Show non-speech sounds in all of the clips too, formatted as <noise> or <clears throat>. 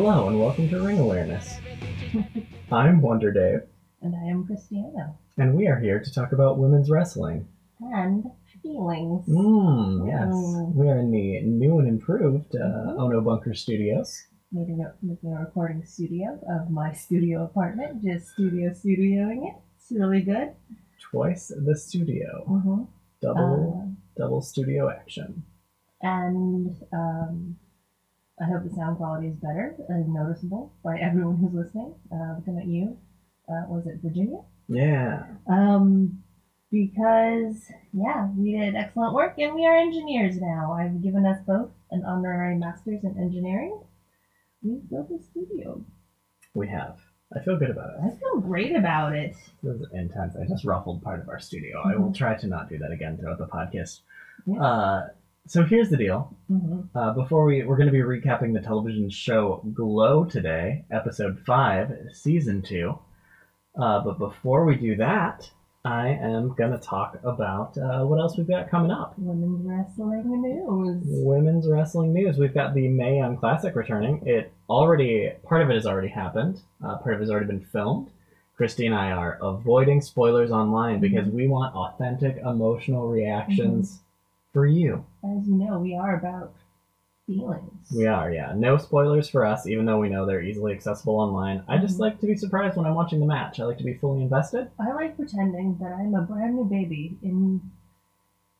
Hello and welcome to Ring Awareness. <laughs> I'm Wonder Dave, And I am Christiana. and we are here to talk about women's wrestling. And feelings. Mmm, yes. Mm. We are in the new and improved uh, Mhm. Ono Bunker Studios. Meeting up with a recording studio of my studio apartment. Just studio studioing it. It's really good. Twice the studio. Mm-hmm. Double, double studio action. and um, I hope the sound quality is better and noticeable by <laughs> everyone who's listening. Uh, looking at you. Uh, was it Virginia? Yeah. Um, because yeah, we did excellent work and we are engineers now. I've given us both an honorary master's in engineering. We've built a studio. We have. I feel good about it. I feel great about it. This is intense. I just ruffled part of our studio. I will try to not do that again throughout the podcast. Yeah. Uh, so here's the deal. hmm Uh, before we, we're going to be recapping the television show Glow today, episode five, season two. Uh, but before we do that, I am going to talk about uh, what else we've got coming up. Women's wrestling news. Women's wrestling news. We've got the Young Classic returning. It already, part of it has already happened. Uh, part of it has already been filmed. Christy and I are avoiding spoilers online because we want authentic emotional reactions for you. As you know, we are about feelings. We are, yeah. No spoilers for us, even though we know they're easily accessible online. I just Mhm. like to be surprised when I'm watching the match. I like to be fully invested. I like pretending that I'm a brand new baby in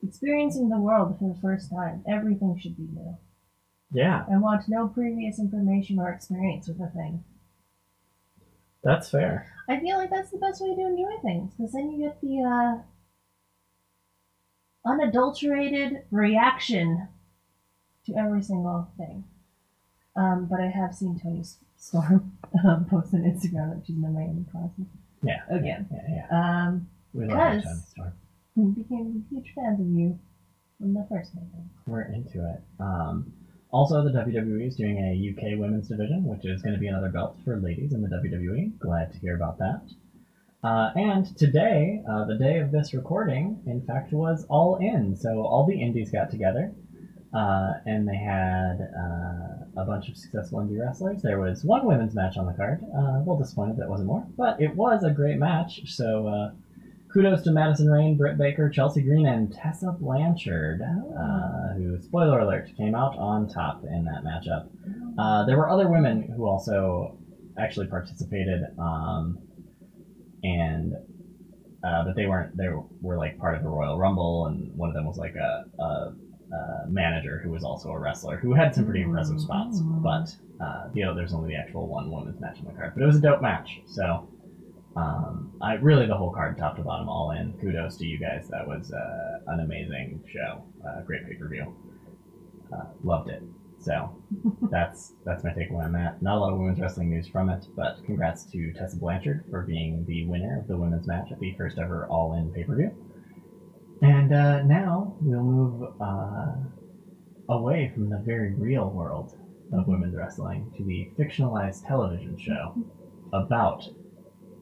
experiencing the world for the first time. Everything should be new. Yeah, I want no previous information or experience with a thing. that's fair. I feel like that's the best way to enjoy things because then you get the uh, unadulterated reaction to every single thing. Um, but I have seen Toni Storm <laughs> um, post on Instagram that she's in the Mae Young Classic Yeah. again. Yeah, yeah. Um, We love Toni Storm. we became huge fans of you from the first movie. We're into it. Um, also, the WWE is doing a UK women's division, which is going to be another belt for ladies in the WWE. Glad to hear about that. Uh, and today, uh, the day of this recording, in fact, was All In. So all the indies got together, uh, and they had uh, a bunch of successful indie wrestlers. There was one women's match on the card. Uh, a little disappointed that wasn't more, but it was a great match. So uh, kudos to Madison Rayne, Britt Baker, Chelsea Green, and Tessa Blanchard, uh, who, spoiler alert, came out on top in that matchup. There were other women who also actually participated, um, and uh, but they weren't. They were like part of the Royal Rumble, and one of them was like a, a, a manager who was also a wrestler who had some pretty impressive spots. But uh, you know, there's only the actual one women's match on the card, but it was a dope match. So. Um, I really the whole card, top to bottom, all in. Kudos to you guys. That was uh, an amazing show. Uh, great pay per view. Uh, loved it. So that's that's my takeaway on that. Not a lot of women's wrestling news from it, but congrats to Tessa Blanchard for being the winner of the women's match at the first ever All In pay per view. And uh, now we'll move uh, away from the very real world of women's wrestling to the fictionalized television show about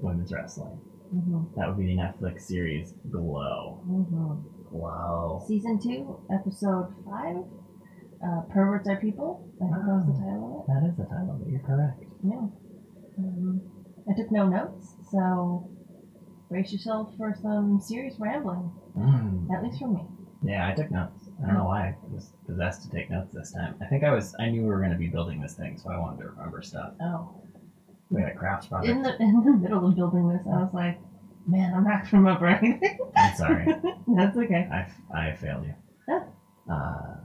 women's wrestling. hmm That would be the Netflix series Glow. hmm Glow. Season 2, Episode 5, uh, Perverts Are People. I think that was the title of That is the title, but you're correct. Yeah. Um, I took no notes, so brace yourself for some serious rambling, Mm. at least from me. Yeah, I took notes. I don't know why I was possessed to take notes this time. I think I was. I knew we were going to be building this thing, so I wanted to remember stuff. Oh. We had a crafts project. In the, <laughs> in the middle of building this, I was like, man, I'm not going to remember anything. I'm sorry. <laughs> That's okay. I, I failed you. Yeah. Uh,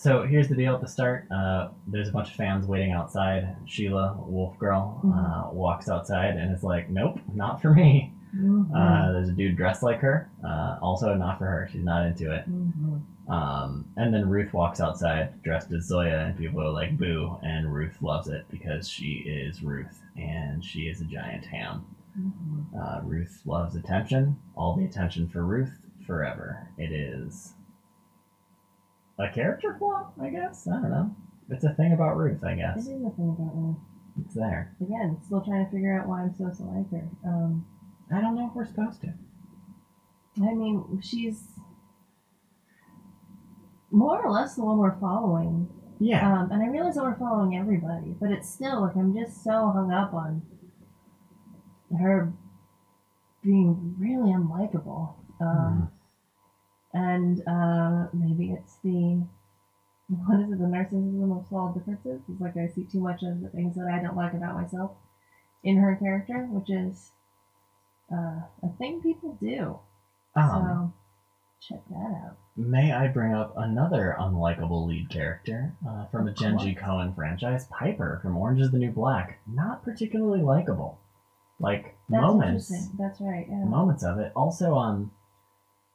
so here's the deal at the start. Uh, there's a bunch of fans waiting outside. Sheila, Wolf Girl, uh, walks outside and is like, "Nope, not for me." Mhm. Uh, there's a dude dressed like her. Uh, also, not for her. She's not into it. Mhm. Um, and then Ruth walks outside dressed as Zoya, and people are like, "Boo!" And Ruth loves it because she is Ruth, and she is a giant ham. Mhm. Uh, Ruth loves attention. All the attention for Ruth forever. It is a character flaw, I guess. I don't know. It's a thing about Ruth, I guess. is a thing about me. It's there. Again, still trying to figure out why I'm so to like her. Um, I don't know if we're supposed to. I mean, she's more or less the one we're following. Yeah. Um, and I realize that we're following everybody, but it's still like I'm just so hung up on her being really unlikable. Um, And uh, maybe it's the what is it? The narcissism of small differences. It's like I see too much of the things that I don't like about myself in her character, which is uh, a thing people do. um, so check that out. may I bring up another unlikable lead character uh, from a Jenji. Kohan franchise, Piper from Orange is the New Black. Not particularly likable. Like That's moments. That's right. Yeah. moments of it. Also, um,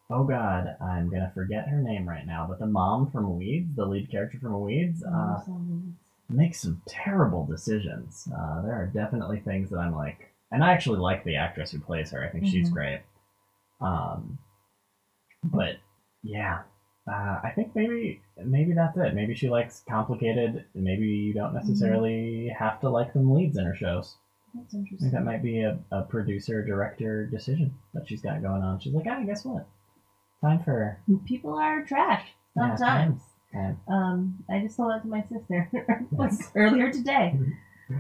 oh god, I'm gonna forget her name right now, but the mom from Weeds, the lead character from Weeds, uh, makes some terrible decisions. Uh, there are definitely things that I'm like, and I actually like the actress who plays her. I think she's Mhm. great. Um, but yeah, uh, I think maybe maybe that's it. Maybe she likes complicated. Maybe you don't necessarily have to like them leads in her shows. That's I interesting. think that might be a, a producer director decision that she's got going on. She's like, ah, guess what? Time for People are trash Yeah, sometimes. time. Um, I just told that to my sister <laughs> like earlier today.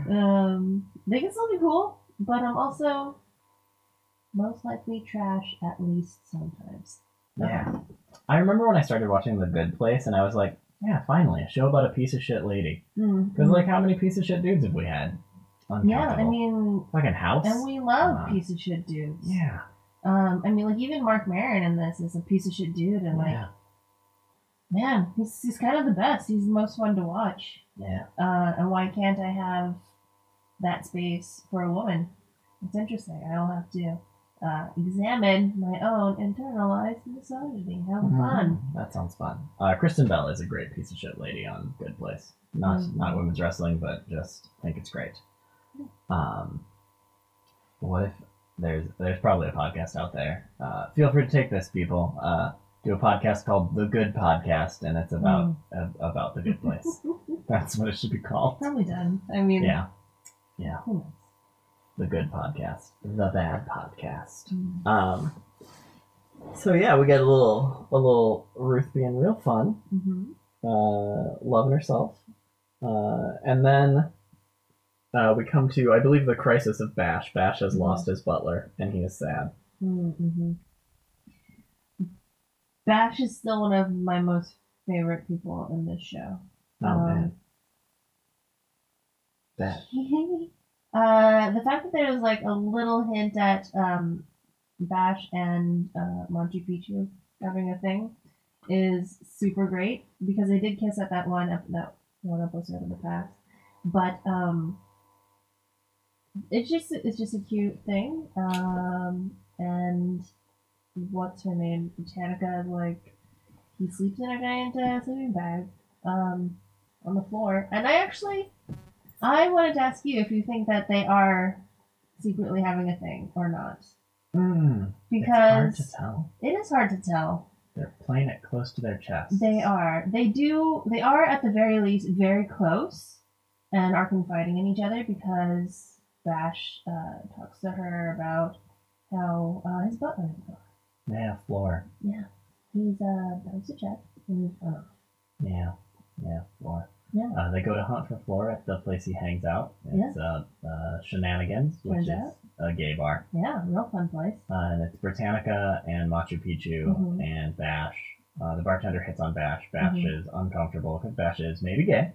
Um, they can still be cool, but I'm also most likely trash at least sometimes. Yeah. I remember when I started watching The Good Place, and I was like, yeah, finally, a show about a piece of shit lady. Because, like, how many piece of shit dudes have we had? yeah, I mean, Fucking House? and we love on. piece of shit dudes. Yeah. Um, I mean, like even Marc Maron in this is a piece of shit dude, and like, yeah. man, he's he's kind of the best. He's the most fun to watch. Yeah. Uh, and why can't I have that space for a woman? It's interesting. I'll have to uh, examine my own internalized misogyny. How fun! Mhm. That sounds fun. Uh, Kristen Bell is a great piece of shit lady on Good Place. Not Mhm. not women's wrestling, but just think it's great. Um, what if there's there's probably a podcast out there. Uh, feel free to take this, people. Uh, do a podcast called The Good Podcast, and it's about uh, about the Good Place. <laughs> That's what it should be called. Probably done. I mean, Yeah, yeah. The Good Podcast, The Bad Podcast. Mm. Um. So yeah, we got a little a little Ruth being real fun, Mhm. uh, loving herself, uh, and then uh, we come to I believe the crisis of Bash. Bash has Mhm. lost his butler, and he is sad. Mm-hmm. Bash is still one of my most favorite people in this show. Oh Um, man, that <laughs> uh, the fact that there was like a little hint at um, Bash and uh, Machu Picchu having a thing is super great because they did kiss at that one that one episode in the past, but um, it's just it's just a cute thing. Um, and what's her name? Britannica like he sleeps in a giant uh, sleeping bag um, on the floor, and I actually I wanted to ask you if you think that they are secretly having a thing or not. mm, it's hard Because to tell. it is hard to tell. They're playing it close to their chest. They are. They do. They are at the very least very close, and are confiding in each other because Bash uh, talks to her about how uh, his butler is gone. Yeah, floor. He's uh bounced a check and he's. Yeah, yeah, floor. Yeah. Uh, they go to hunt for Floor at the place he hangs out. It's uh, uh, Shenanigans, which Turns is out. a gay bar. Yeah, real fun place. Uh, and it's Britannica and Machu Picchu Mhm. and Bash. Uh, the bartender hits on Bash. Bash Mhm. is uncomfortable because Bash is maybe gay.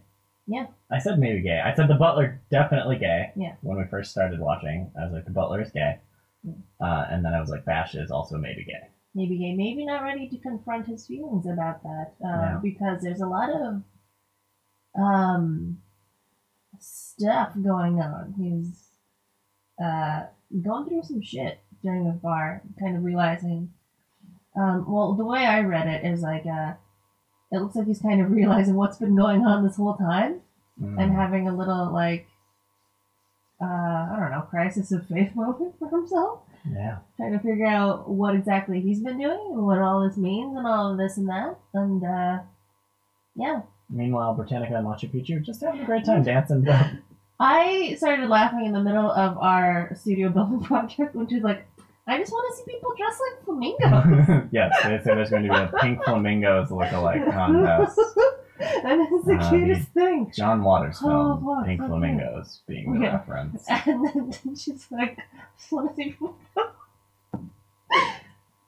Yeah. I said maybe gay. I said the butler definitely gay. Yeah. When we first started watching, I was like, the butler is gay. Yeah. Uh, and then I was like, Bash is also maybe gay. maybe gay, maybe not ready to confront his feelings about that, uh, Yeah. because there's a lot of um, stuff going on. He's uh, going through some shit during the bar, kind of realizing. Um, well, the way I read it is like, uh, it looks like he's kind of realizing what's been going on this whole time Mm. and having a little like, uh, I don't know, crisis of faith moment for himself yeah. trying to figure out what exactly he's been doing and what all this means and all of this and that. And uh, yeah, Meanwhile, Britannica and Machu Picchu just having a great time dancing. <laughs> I started laughing in the middle of our studio building <laughs> project, which is like, I just want to see people dressed like flamingos. <laughs> yes, they say there's going to be a pink flamingos look-alike contest. <laughs> and it's the Uh, cutest thing. John Waters Oh, film, what? Pink. Flamingos being the Yeah. reference. <laughs> And then she's like, just want to see people.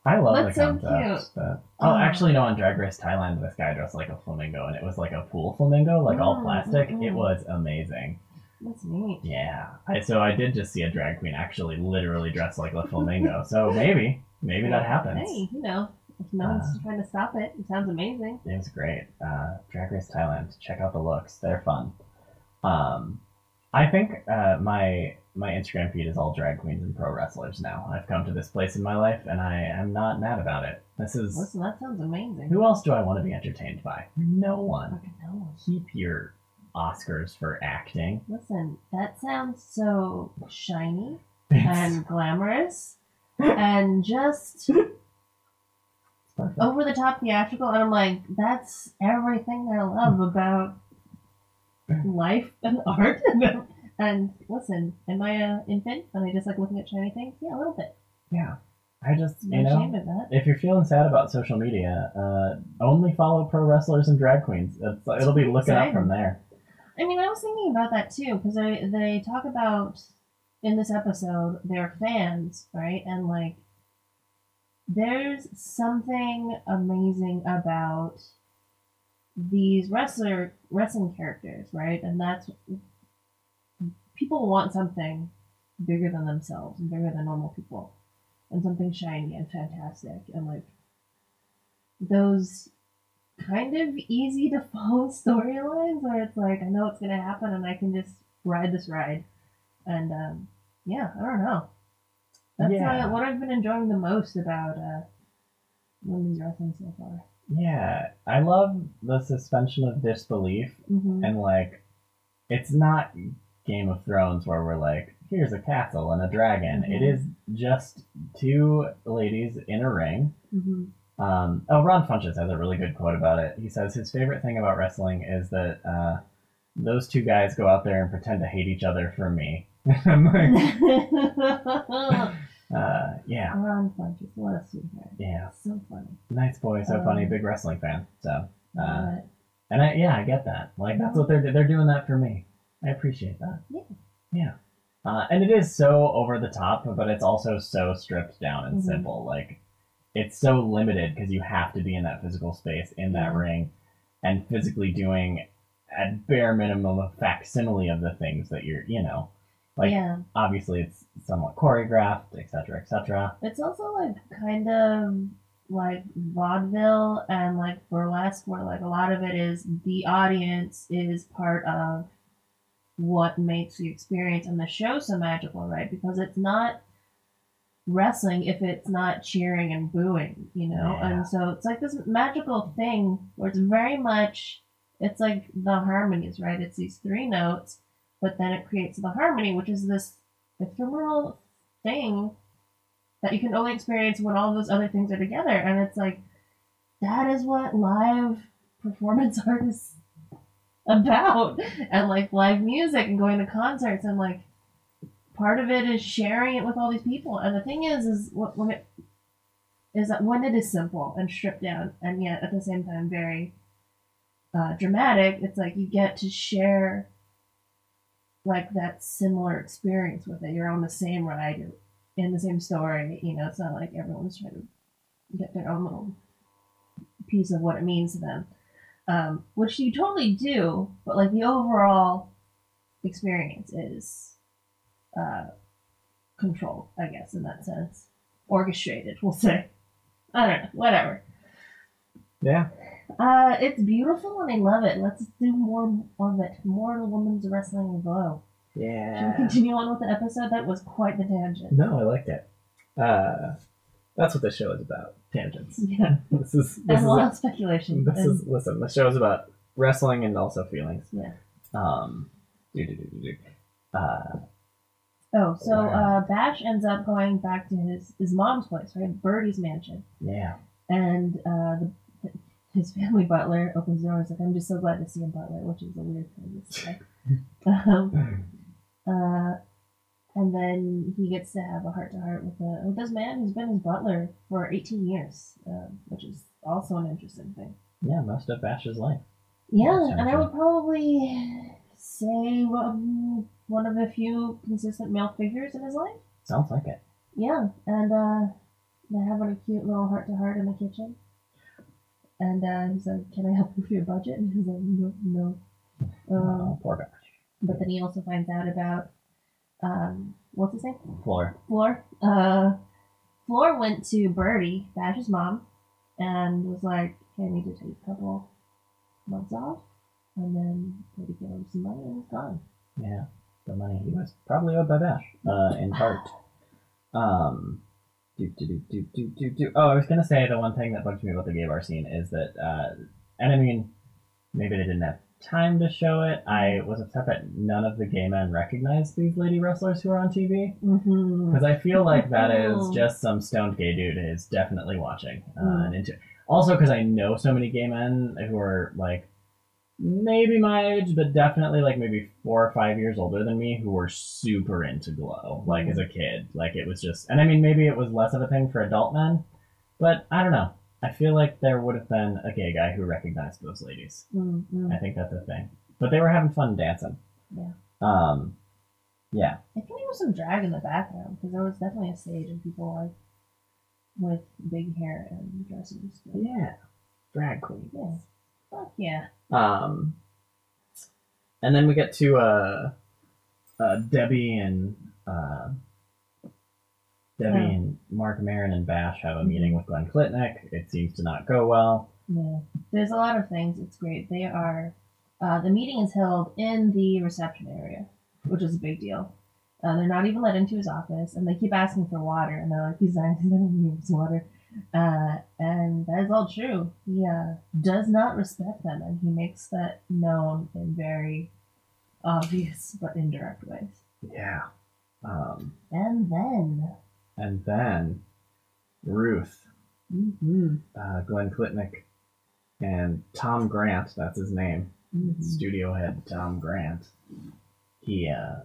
I love That's the so concept. cute. But, oh, Oh. actually, no. On Drag Race Thailand, this guy dressed like a flamingo, and it was like a pool flamingo, like all Mm, plastic. mm, It mm. was amazing. That's neat. Yeah. I, so I did just see a drag queen actually literally dressed like a flamingo. so maybe, maybe that happens. Hey, you know, if no one's Uh, trying to stop it, it sounds amazing. It was great. Uh, Drag Race Thailand. Check out the looks; they're fun. Um, I think uh, my my Instagram feed is all drag queens and pro wrestlers now. I've come to this place in my life, and I am not mad about it. This is Listen, that sounds amazing. who else do I want to be entertained by? No one. No one. Keep your Oscars for acting. Listen, that sounds so shiny and glamorous <laughs> and just over the top theatrical. And I'm like, that's everything I love about life and <laughs> art. And, listen, am I an infant Am I just like looking at shiny things? Yeah, a little bit. Yeah, I just I'm you know. ashamed of that. if you're feeling sad about social media, uh, only follow pro wrestlers and drag queens. It's, it'll be looking up from there. I mean, I was thinking about that too because they they talk about in this episode their fans, right? And like, there's something amazing about these wrestler wrestling characters, right? And that's people want something bigger than themselves and bigger than normal people, and something shiny and fantastic, and like those kind of easy to <laughs> follow storylines where it's like I know it's gonna happen and I can just ride this ride, and um, yeah, I don't know. That's Yeah. uh, what I've been enjoying the most about uh, women's wrestling so far. Yeah, I love the suspension of disbelief Mm-hmm. and like, it's not Game of Thrones where we're like, here's a castle and a dragon. Mhm. It is just two ladies in a ring. Mm-hmm. Um, oh, Ron Funches has a really good quote about it. He says his favorite thing about wrestling is that uh, those two guys go out there and pretend to hate each other for me. <laughs> I'm like, <laughs> uh, yeah, Ron Funches, what a sweetheart. yeah, So funny. nice boy, so funny, Um, big wrestling fan. So, uh, and I yeah, I get that. Like that's what they're they're doing that for me. I appreciate that. Yeah. Yeah. Uh, and it is so over the top, but it's also so stripped down and Mhm. simple. Like it's so limited because you have to be in that physical space in that ring and physically doing at bare minimum a facsimile of the things that you're, you know, like yeah. obviously it's somewhat choreographed, etc., etc. It's also like kind of like vaudeville and like burlesque, where like a lot of it is the audience is part of what makes the experience and the show so magical, right? Because it's not wrestling if it's not cheering and booing, you know? Yeah. And so it's like this magical thing where it's very much, it's like the harmonies, right? It's these three notes, but then it creates the harmony, which is this ephemeral thing that you can only experience when all those other things are together. And it's like, that is what live performance <laughs> art is about. And like live music and going to concerts and like part of it is sharing it with all these people. And the thing is, is what when it is that when it is simple and stripped down and yet at the same time very uh, dramatic, it's like you get to share like that similar experience with it. You're on the same ride, in the same story. You know, it's not like everyone's trying to get their own little piece of what it means to them, um, which you totally do. But like the overall experience is uh, controlled, I guess, in that sense, orchestrated. We'll say. I don't know. Whatever. Yeah. Uh, it's beautiful and I love it. Let's do more of it. More women's wrestling glow. Yeah. Should we continue on with the episode? That was quite the tangent. No, I liked it. Uh, that's what this show is about. Tangents. Yeah, <laughs> This is this and is a lot of speculation. This and- is listen. The show is about wrestling and also feelings. Yeah. Um. Do, do, do, do, do. Uh. Oh, so Wow. uh, Bash ends up going back to his his mom's place, right, Birdie's mansion, Yeah. and uh, the, his family butler opens the door and is like, "I'm just so glad to see him, butler," which is a weird thing to say. <laughs> um, <clears throat> uh, and then he gets to have a heart to heart with a with this man who's been his butler for 18 years, um, which is also an interesting thing. Yeah, most of Bash's life. Yeah, and I would probably say um, one of the few consistent male figures in his life. Sounds like it. Yeah, and uh, they're having a cute little heart to heart in the kitchen. And uh, he's like, "Can I help you with your budget?" <laughs> And he's like, "No, no." Um, oh, poor Bash. but then he also finds out about um, what's his name? Floor. Floor. Uh, Floor went to Birdie, Bash's mom, and was like, "Hey, I need to take a couple months off." And then Birdie gave him some money and he's gone. Yeah, the money he was probably owed by Bash, uh, in part. Um, do, do, do, do, do, do, do. Oh, I was gonna say the one thing that bugs me about the gay bar scene is that, uh, and I mean, maybe they didn't have time to show it. I was upset that none of the gay men recognized these lady wrestlers who are on TV. Mm-hmm. Because I feel like that <laughs> is Mm. just some stoned gay dude is definitely watching uh, Mm. and into. Also, because I know so many gay men who are like maybe my age, but definitely like maybe four or five years older than me, who were super into Glow, like as a kid. Like it was just, and I mean, maybe it was less of a thing for adult men, but I don't know. I feel like there would have been a gay guy who recognized those ladies. Mm-hmm. I think that's the thing. But they were having fun dancing. Yeah. Um. Yeah. I think there was some drag in the background because there was definitely a stage and people like with big hair and dresses. Yeah. Drag queen. Yeah. Fuck yeah. Um, and then we get to uh, uh, Debbie and uh, Debbie and Marc Maron and Bash have a meeting with Glenn Klitnick. It seems to not go well. Yeah. There's a lot of things. It's great. They are. Uh, the meeting is held in the reception area, which is a big deal. Uh, they're not even let into his office, and they keep asking for water, and they're like, "He's not, he's not gonna give us water." Uh, and that is all true. He uh, does not respect them, and he makes that known in very obvious but indirect ways. Yeah. Um, And then, and then Ruth, mm-hmm, uh, Glenn Klitnick, and Tom Grant, that's his name, mm-hmm. studio head Tom Grant, he uh,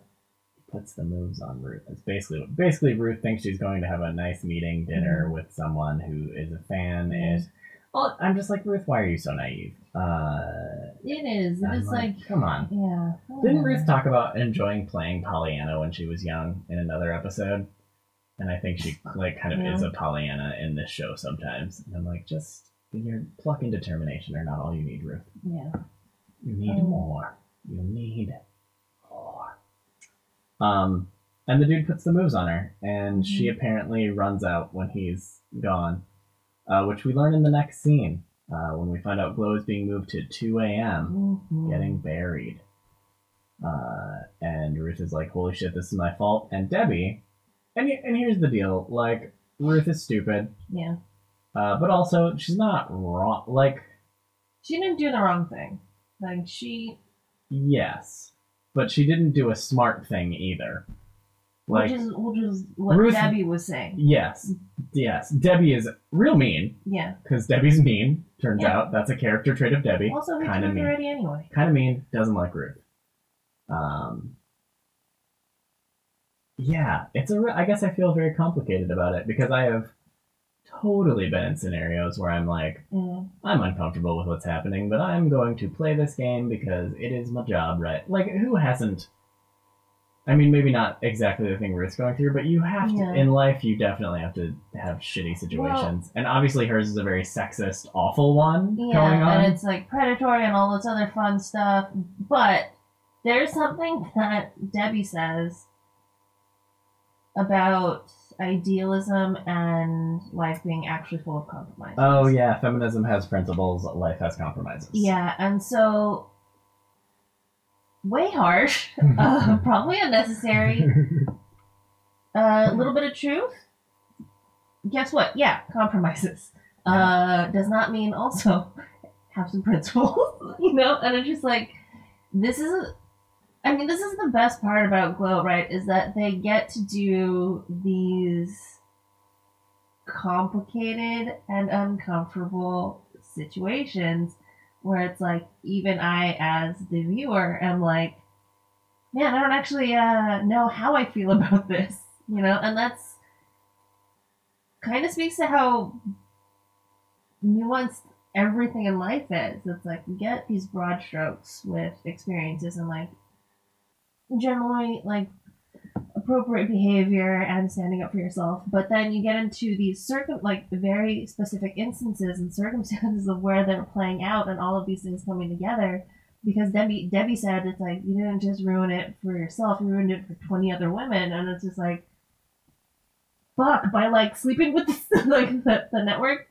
puts the moves on Ruth. It's basically basically Ruth thinks she's going to have a nice meeting dinner with someone who is a fan. Mhm. Is well, I'm just like Ruth. Why are you so naive? Uh, it is. It's like, come on. yeah. Didn't Ruth talk about enjoying playing Pollyanna when she was young in another episode? And I think she like kind of Yeah. is a Pollyanna in this show sometimes. And I'm like, just your pluck and determination are not all you need, Ruth. Yeah. You need Oh. more. You need. Um, and the dude puts the moves on her, and she Mhm. apparently runs out when he's gone, uh, which we learn in the next scene uh, when we find out Glow is being moved to 2 a.m., Mhm. getting buried. Uh, and Ruth is like, "Holy shit, this is my fault." And Debbie, and and here's the deal: like Ruth is stupid, Yeah. uh, but also she's not wrong. Like She didn't do the wrong thing. Like she, Yes, but she didn't do a smart thing either. Like, which is which is what Ruth- Debbie was saying. yes, yes, Debbie is real mean Yeah. because Debbie's mean. Turns Yeah. out that's a character trait of Debbie. Also, Kinda mean. already anyway. Kind of mean, doesn't like Ruth. Um, yeah, it's a. re- I guess I feel very complicated about it because I have totally been in scenarios where I'm like, Yeah. I'm uncomfortable with what's happening, but I'm going to play this game because it is my job, right? Like, who hasn't? I mean, maybe not exactly the thing Ruth's going through, but you have to, in life, you definitely have to have shitty situations. and obviously, hers is a very sexist, awful one Yeah, going on. and it's like predatory and all this other fun stuff. But there's something <laughs> that Debbie says about idealism and life being actually full of compromises. oh, yeah, feminism has principles, life has compromises. Yeah, and so way harsh, <laughs> <laughs> uh, probably unnecessary. <laughs> A little bit of truth. Guess what? Yeah, compromises. Uh, does not mean also have some principles, you know. And it's just like this is. I mean, this is the best part about Glow, right? Is that they get to do these complicated and uncomfortable situations where it's like even I, as the viewer, am like, man, I don't actually uh, know how I feel <laughs> about this, you know, and that's kind of speaks to how nuanced everything in life is. It's like you get these broad strokes with experiences and like generally like appropriate behavior and standing up for yourself, but then you get into these circum like very specific instances and circumstances of where they're playing out and all of these things coming together. Because Debbie Debbie said it's like you didn't just ruin it for yourself, you ruined it for twenty other women, and it's just like fuck by like sleeping with the, <laughs> like the, the network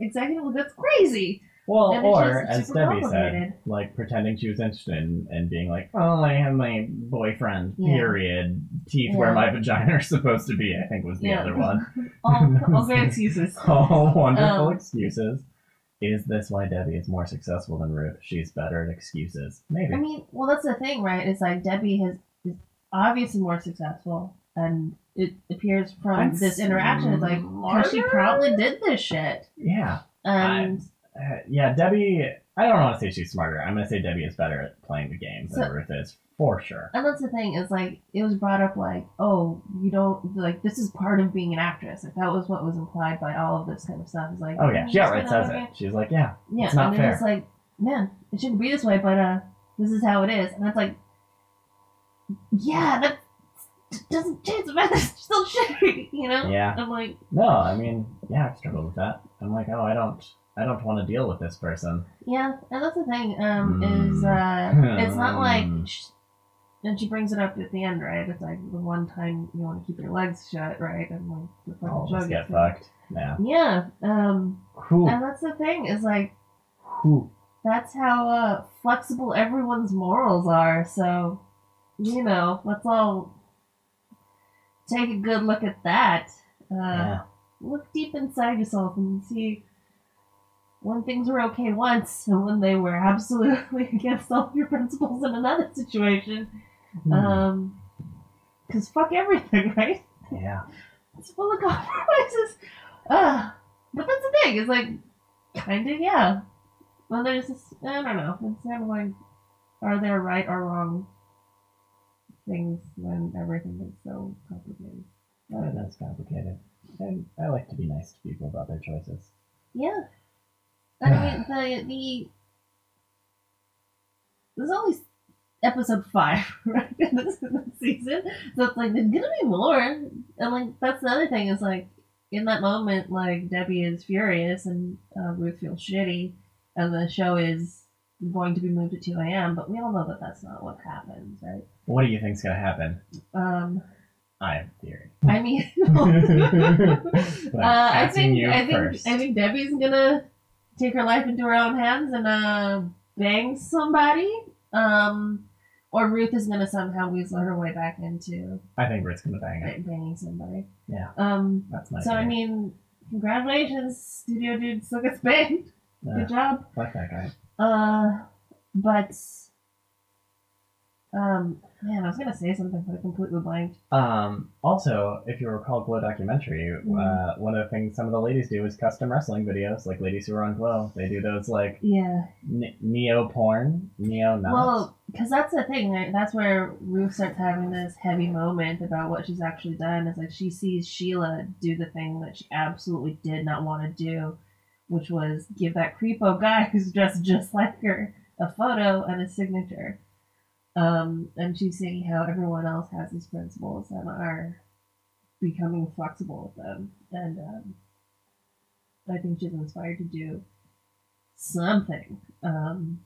executive. That's crazy. Well, it's or just as super Debbie said, complicated. like pretending she was interested in, and being like, "Oh, I have my boyfriend." Yeah. Period. Teeth where Yeah. my vagina are supposed to be. I think was the Yeah. other one. <laughs> All, all great excuses. <laughs> All wonderful Um, excuses. Is this why Debbie is more successful than Ruth? She's better at excuses. Maybe. I mean, well, that's the thing, right? It's like Debbie has is obviously more successful, and it appears from I'm this interaction, it's like because she probably did this shit, yeah. and Uh, yeah, Debbie. I don't want to say she's smarter. I'm gonna say Debbie is better at playing the game than So- Ruth is for sure. and that's the thing is like it was brought up like, oh, you don't like this is part of being an actress. Like that was what was implied by all of this kind of stuff. It's like, Oh yeah, she just outright gonna- says it. She's like, yeah, Yeah, It's not and fair. it's like, man, it shouldn't be this way, but uh, this is how it is, and that's like, yeah, that doesn't change the fact that it's still shitty, <laughs> you know? yeah. I'm like, No, I mean, yeah, I've struggled with that. I'm like, oh, I don't, I don't want to deal with this person. yeah, and that's the thing, um, Hmm. is uh, it's not like, Hmm. sh- and she brings it up at the end, right? It's like the one time you want to keep your legs shut, right? And like the fucking of show get fucked. Yeah. Yeah, um, Whew. and that's the thing is like Whew. that's how uh, flexible everyone's morals are. So, you know, let's all take a good look at that. Uh, Yeah. Look deep inside yourself and see when things were okay once and when they were absolutely <laughs> against all of your principles in another situation. Hmm. Um 'cause fuck everything, <laughs> right? yeah. It's full of <laughs> compromises. Uh, but that's the thing. It's like, kind of, yeah. Well, there's this, I don't know. It's kind of like, are there right or wrong things when everything is so complicated? I don't know. that's complicated. And I like to be nice to people about their choices. Yeah. I <sighs> mean, the, the, there's always episode five, <laughs> right, in this, season. So it's like, there's gonna be more. And, like, that's the other thing is, like, in that moment, like, Debbie is furious and uh, Ruth feels shitty, and the show is going to be moved to 2 a.m., but we all know that that's not what happens, right? What do you think's gonna happen? Um, I have a theory. I mean, <laughs> <laughs> Uh, I think I think first. I think Debbie's gonna take her life into her own hands and uh, bang somebody. Um, or Ruth is gonna somehow weasel her way back into I think Ruth's gonna bang it. ba- banging somebody. Yeah. Um. That's my So I mean, congratulations, studio dude still gets banged. Yeah, Good job. fuck that guy. Uh, but um, man, I was gonna say something, but I completely blanked. Um, also, if you recall Glow documentary, Mm. uh, one of the things some of the ladies do is custom wrestling videos. Like ladies who are on Glow, they do those like Yeah. ne- neo porn, neo not. Well, because that's the thing, right? That's where Ruth starts having this heavy moment about what she's actually done. Is like she sees Sheila do the thing that she absolutely did not want to do, which was give that creepo guy <laughs> who's dressed just like her a photo and a signature. Um, and she's seeing how everyone else has these principles and are becoming flexible with them. And um, I think she's inspired to do something. Um,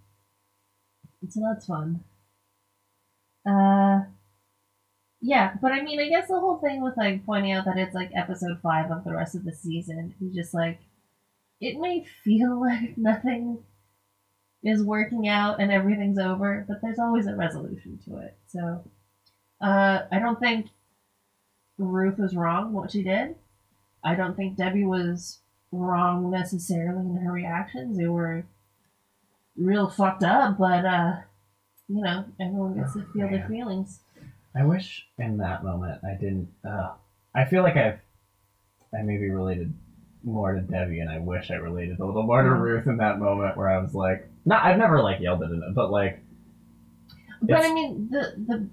so that's fun. Uh, yeah, but I mean, I guess the whole thing with like pointing out that it's like episode five of the rest of the season is just like it may feel <laughs> like nothing is working out and everything's over, but there's always a resolution to it. So, uh, I don't think Ruth was wrong what she did. I don't think Debbie was wrong necessarily in her reactions. They were real fucked up, but uh, you know, everyone gets to Oh, feel their feelings. I wish in that moment I didn't. Uh, I feel like I've I maybe related more to Debbie, and I wish I related a little more to Ruth in that moment where I was like, not. I've never like yelled at it, but like, But I mean, the the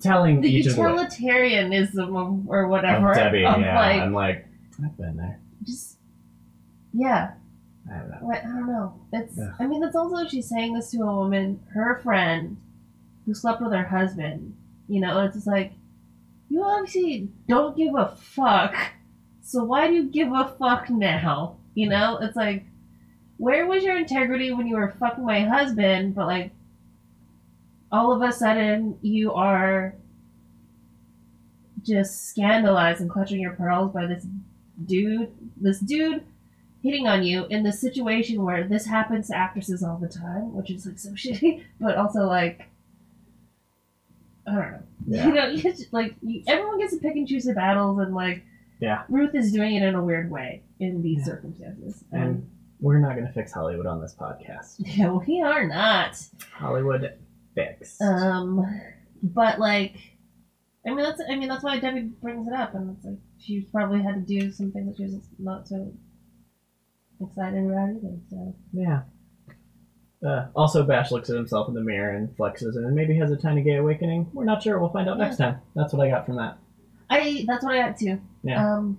telling the each utilitarianism of, or whatever of Debbie. of yeah, like I'm like, I've been there. just yeah I don't know. I don't know. It's. Yeah. I mean, that's also she's saying this to a woman, her friend, who slept with her husband. You know, it's just like, you obviously don't give a fuck. So why do you give a fuck now? You know, it's like, where was your integrity when you were fucking my husband? But like, all of a sudden you are just scandalized and clutching your pearls by this dude. This dude hitting on you in this situation where this happens to actresses all the time, which is like so <laughs> shitty, but also like I don't know. <laughs> Yeah. You know, you just, like you, everyone gets to pick and choose their battles, and like Yeah. Ruth is doing it in a weird way in these Yeah. circumstances. And um, we're not gonna fix Hollywood on this podcast. <laughs> yeah, we are not. Hollywood fixed. Um, but like, I mean that's I mean that's why Debbie brings it up, and it's like she probably had to do something that she was not so excited about either. So yeah. Uh, also, Bash looks at himself in the mirror and flexes, and maybe has a tiny gay awakening. We're not sure. We'll find out Yeah. next time. That's what I got from that. I that's what I got too. Yeah. Um,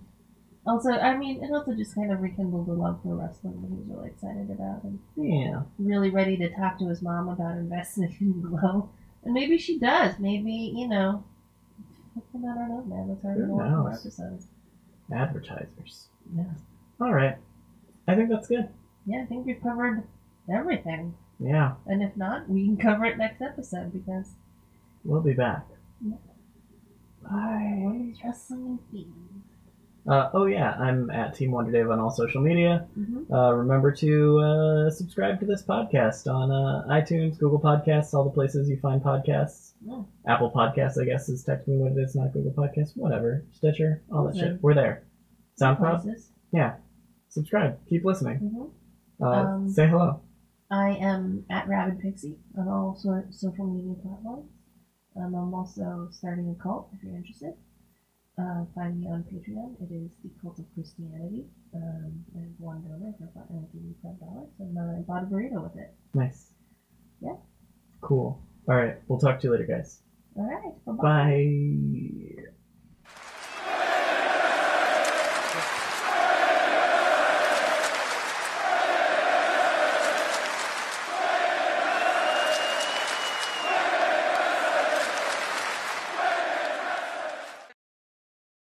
also, I mean, it also just kind of rekindled the love for wrestling that he was really excited about and Yeah. really ready to talk to his mom about investing in Glow. And maybe she does. Maybe you know. I don't know, man. It's hard to Who watch knows? episodes. Advertisers. Yeah. All right. I think that's good. Yeah, I think we've covered everything. Yeah. And if not, we can cover it next episode because We'll be back. Yeah. Bye. women's wrestling theme. Uh, oh yeah, I'm at Team Wonder Dave on all social media. Mm-hmm. Uh, remember to uh, subscribe to this podcast on uh, iTunes, Google Podcasts, all the places you find podcasts. Yeah. Apple Podcasts, I guess, is technically what it is, not Google Podcasts. Whatever. Stitcher, all that shit. We're there. SoundCloud, Places. subscribe. Keep listening. Mm-hmm. Uh, Um, say hello. I am at Rabid Pixie on all sort social media platforms. Um, I'm also starting a cult if you're interested. Uh, find me on Patreon. It is the Cult of Christianity. Um, I have one donor for five, I'll give you five dollars, and uh, I bought a burrito with it. Nice. Yeah. Cool. All right. We'll talk to you later, guys. All right. Bye-bye. Bye.